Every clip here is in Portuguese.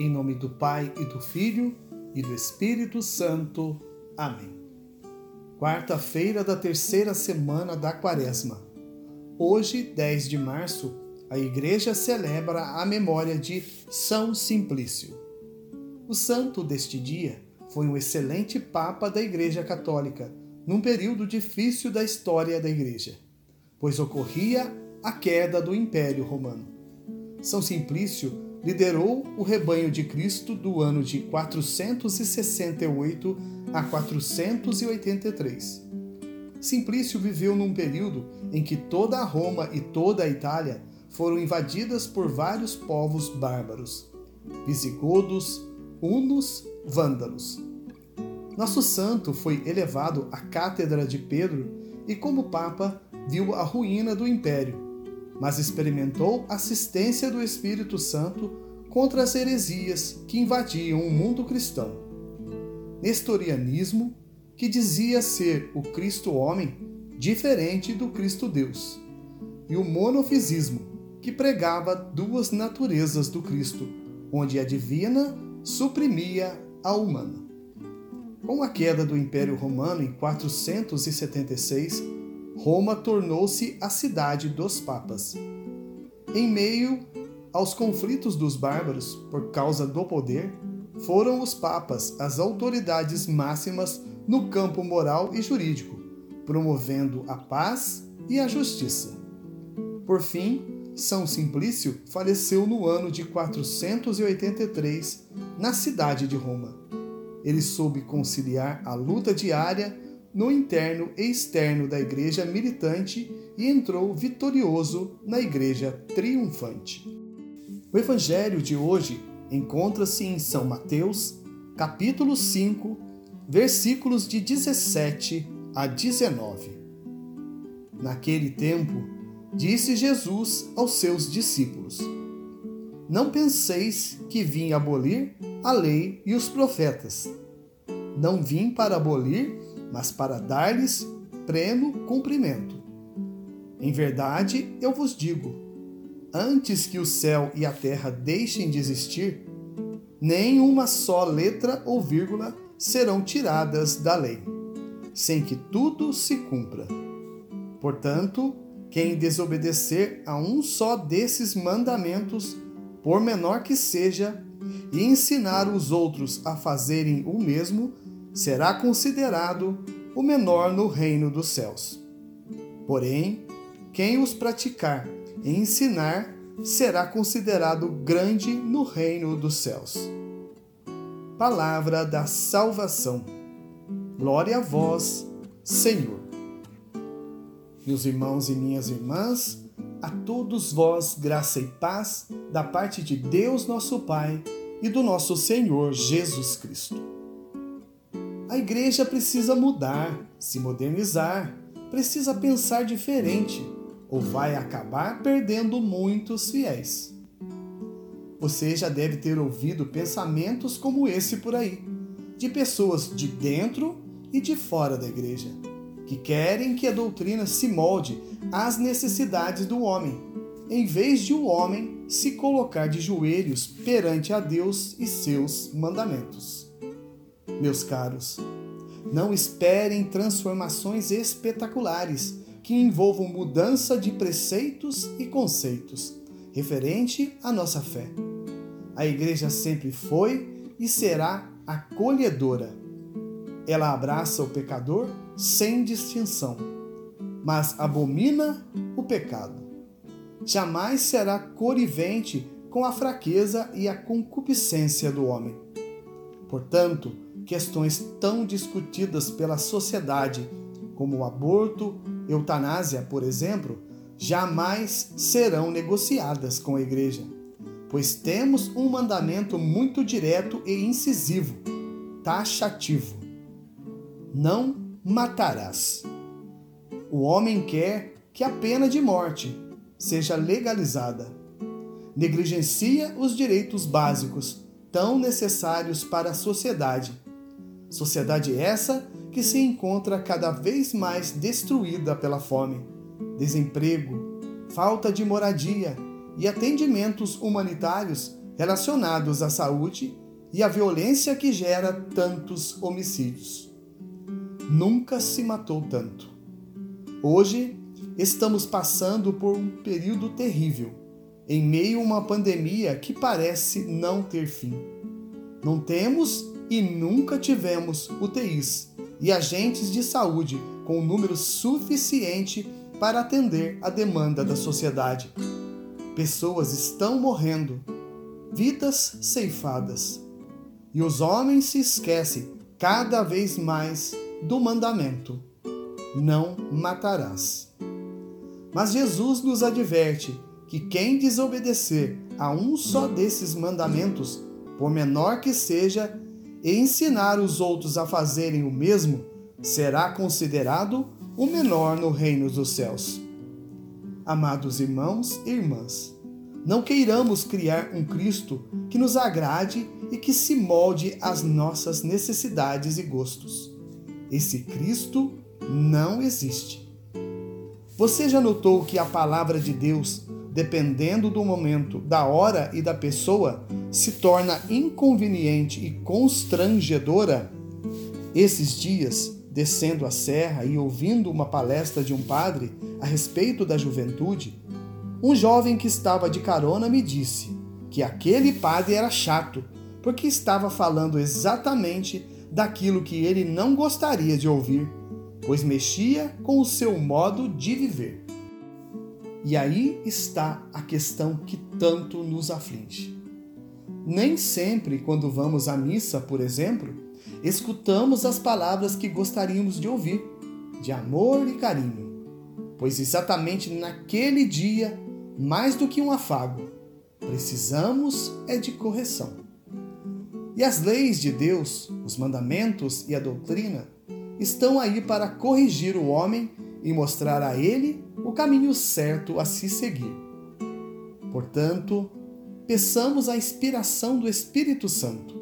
Em nome do Pai e do Filho e do Espírito Santo. Amém. Quarta-feira da terceira semana da Quaresma. Hoje, 10 de março, a Igreja celebra a memória de São Simplício. O santo deste dia foi um excelente Papa da Igreja Católica, num período difícil da história da Igreja, pois ocorria a queda do Império Romano. São Simplício liderou o rebanho de Cristo do ano de 468 a 483. Simplício viveu num período em que toda a Roma e toda a Itália foram invadidas por vários povos bárbaros: visigodos, hunos, vândalos. Nosso santo foi elevado à cátedra de Pedro e, como Papa, viu a ruína do império mas experimentou assistência do Espírito Santo contra as heresias que invadiam o mundo cristão. Nestorianismo, que dizia ser o Cristo homem diferente do Cristo Deus, e o monofisismo, que pregava duas naturezas do Cristo, onde a divina suprimia a humana. Com a queda do Império Romano em 476, Roma tornou-se a cidade dos papas. Em meio aos conflitos dos bárbaros por causa do poder, foram os papas as autoridades máximas no campo moral e jurídico, promovendo a paz e a justiça. Por fim, São Simplício faleceu no ano de 483 na cidade de Roma. Ele soube conciliar a luta diária no interno e externo da igreja militante e entrou vitorioso na igreja triunfante. O evangelho de hoje encontra-se em São Mateus, capítulo 5, versículos de 17 a 19. Naquele tempo, disse Jesus aos seus discípulos: Não penseis que vim abolir a lei e os profetas. Não vim para abolir, mas para dar-lhes pleno cumprimento. Em verdade, eu vos digo: antes que o céu e a terra deixem de existir, nem uma só letra ou vírgula serão tiradas da lei, sem que tudo se cumpra. Portanto, quem desobedecer a um só desses mandamentos, por menor que seja, e ensinar os outros a fazerem o mesmo, será considerado o menor no reino dos céus. Porém, quem os praticar e ensinar será considerado grande no reino dos céus. Palavra da salvação. Glória a vós, Senhor. Meus irmãos e minhas irmãs, a todos vós graça e paz da parte de Deus nosso Pai e do nosso Senhor Jesus Cristo. A igreja precisa mudar, se modernizar, precisa pensar diferente, ou vai acabar perdendo muitos fiéis. Você já deve ter ouvido pensamentos como esse por aí, de pessoas de dentro e de fora da igreja, que querem que a doutrina se molde às necessidades do homem, em vez de o homem se colocar de joelhos perante a Deus e seus mandamentos. Meus caros, não esperem transformações espetaculares que envolvam mudança de preceitos e conceitos referente à nossa fé. A igreja sempre foi e será acolhedora. Ela abraça o pecador sem distinção, mas abomina o pecado. Jamais será corivente com a fraqueza e a concupiscência do homem. Portanto, questões tão discutidas pela sociedade, como o aborto, eutanásia, por exemplo, jamais serão negociadas com a Igreja, pois temos um mandamento muito direto e incisivo, taxativo: Não matarás. O homem quer que a pena de morte seja legalizada. Negligencia os direitos básicos tão necessários para a sociedade. Sociedade essa que se encontra cada vez mais destruída pela fome, desemprego, falta de moradia e atendimentos humanitários relacionados à saúde e à violência que gera tantos homicídios. Nunca se matou tanto. Hoje, estamos passando por um período terrível, em meio a uma pandemia que parece não ter fim. Não temos e nunca tivemos UTIs e agentes de saúde com um número suficiente para atender a demanda da sociedade. Pessoas estão morrendo, vidas ceifadas. E os homens se esquecem cada vez mais do mandamento: não matarás. Mas Jesus nos adverte que quem desobedecer a um só desses mandamentos, por menor que seja, e ensinar os outros a fazerem o mesmo, será considerado o menor no reino dos céus. Amados irmãos e irmãs, não queiramos criar um Cristo que nos agrade e que se molde às nossas necessidades e gostos. Esse Cristo não existe. Você já notou que a palavra de Deus, dependendo do momento, da hora e da pessoa, se torna inconveniente e constrangedora? Esses dias, descendo a serra e ouvindo uma palestra de um padre a respeito da juventude, um jovem que estava de carona me disse que aquele padre era chato, porque estava falando exatamente daquilo que ele não gostaria de ouvir, pois mexia com o seu modo de viver. E aí está a questão que tanto nos aflige. Nem sempre, quando vamos à missa, por exemplo, escutamos as palavras que gostaríamos de ouvir, de amor e carinho, pois exatamente naquele dia mais do que um afago. Precisamos é de correção. E as leis de Deus, os mandamentos e a doutrina estão aí para corrigir o homem e mostrar a ele o caminho certo a se seguir. Portanto, peçamos a inspiração do Espírito Santo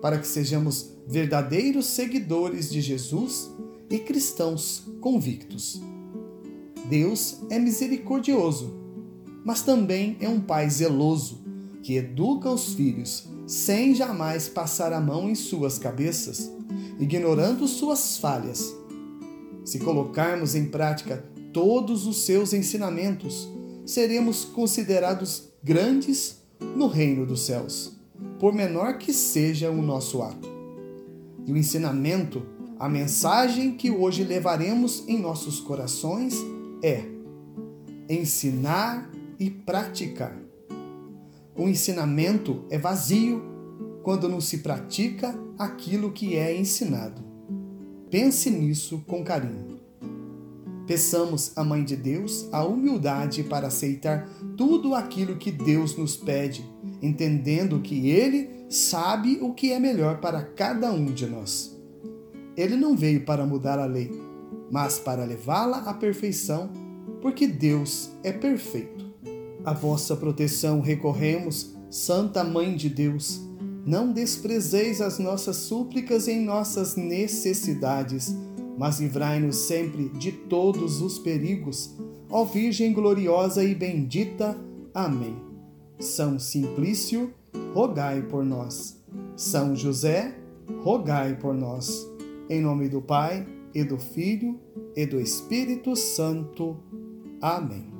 para que sejamos verdadeiros seguidores de Jesus e cristãos convictos. Deus é misericordioso mas também é um pai zeloso que educa os filhos sem jamais passar a mão em suas cabeças, ignorando suas falhas. Se colocarmos em prática todos os seus ensinamentos, seremos considerados grandes no reino dos céus, por menor que seja o nosso ato. E o ensinamento, a mensagem que hoje levaremos em nossos corações é ensinar e praticar. O ensinamento é vazio quando não se pratica aquilo que é ensinado. Pense nisso com carinho. Peçamos à Mãe de Deus a humildade para aceitar tudo aquilo que Deus nos pede, entendendo que Ele sabe o que é melhor para cada um de nós. Ele não veio para mudar a lei, mas para levá-la à perfeição, porque Deus é perfeito. A vossa proteção recorremos, Santa Mãe de Deus. Não desprezeis as nossas súplicas em nossas necessidades, mas livrai-nos sempre de todos os perigos. Ó Virgem gloriosa e bendita. Amém. São Simplício, rogai por nós. São José, rogai por nós. Em nome do Pai, e do Filho, e do Espírito Santo. Amém.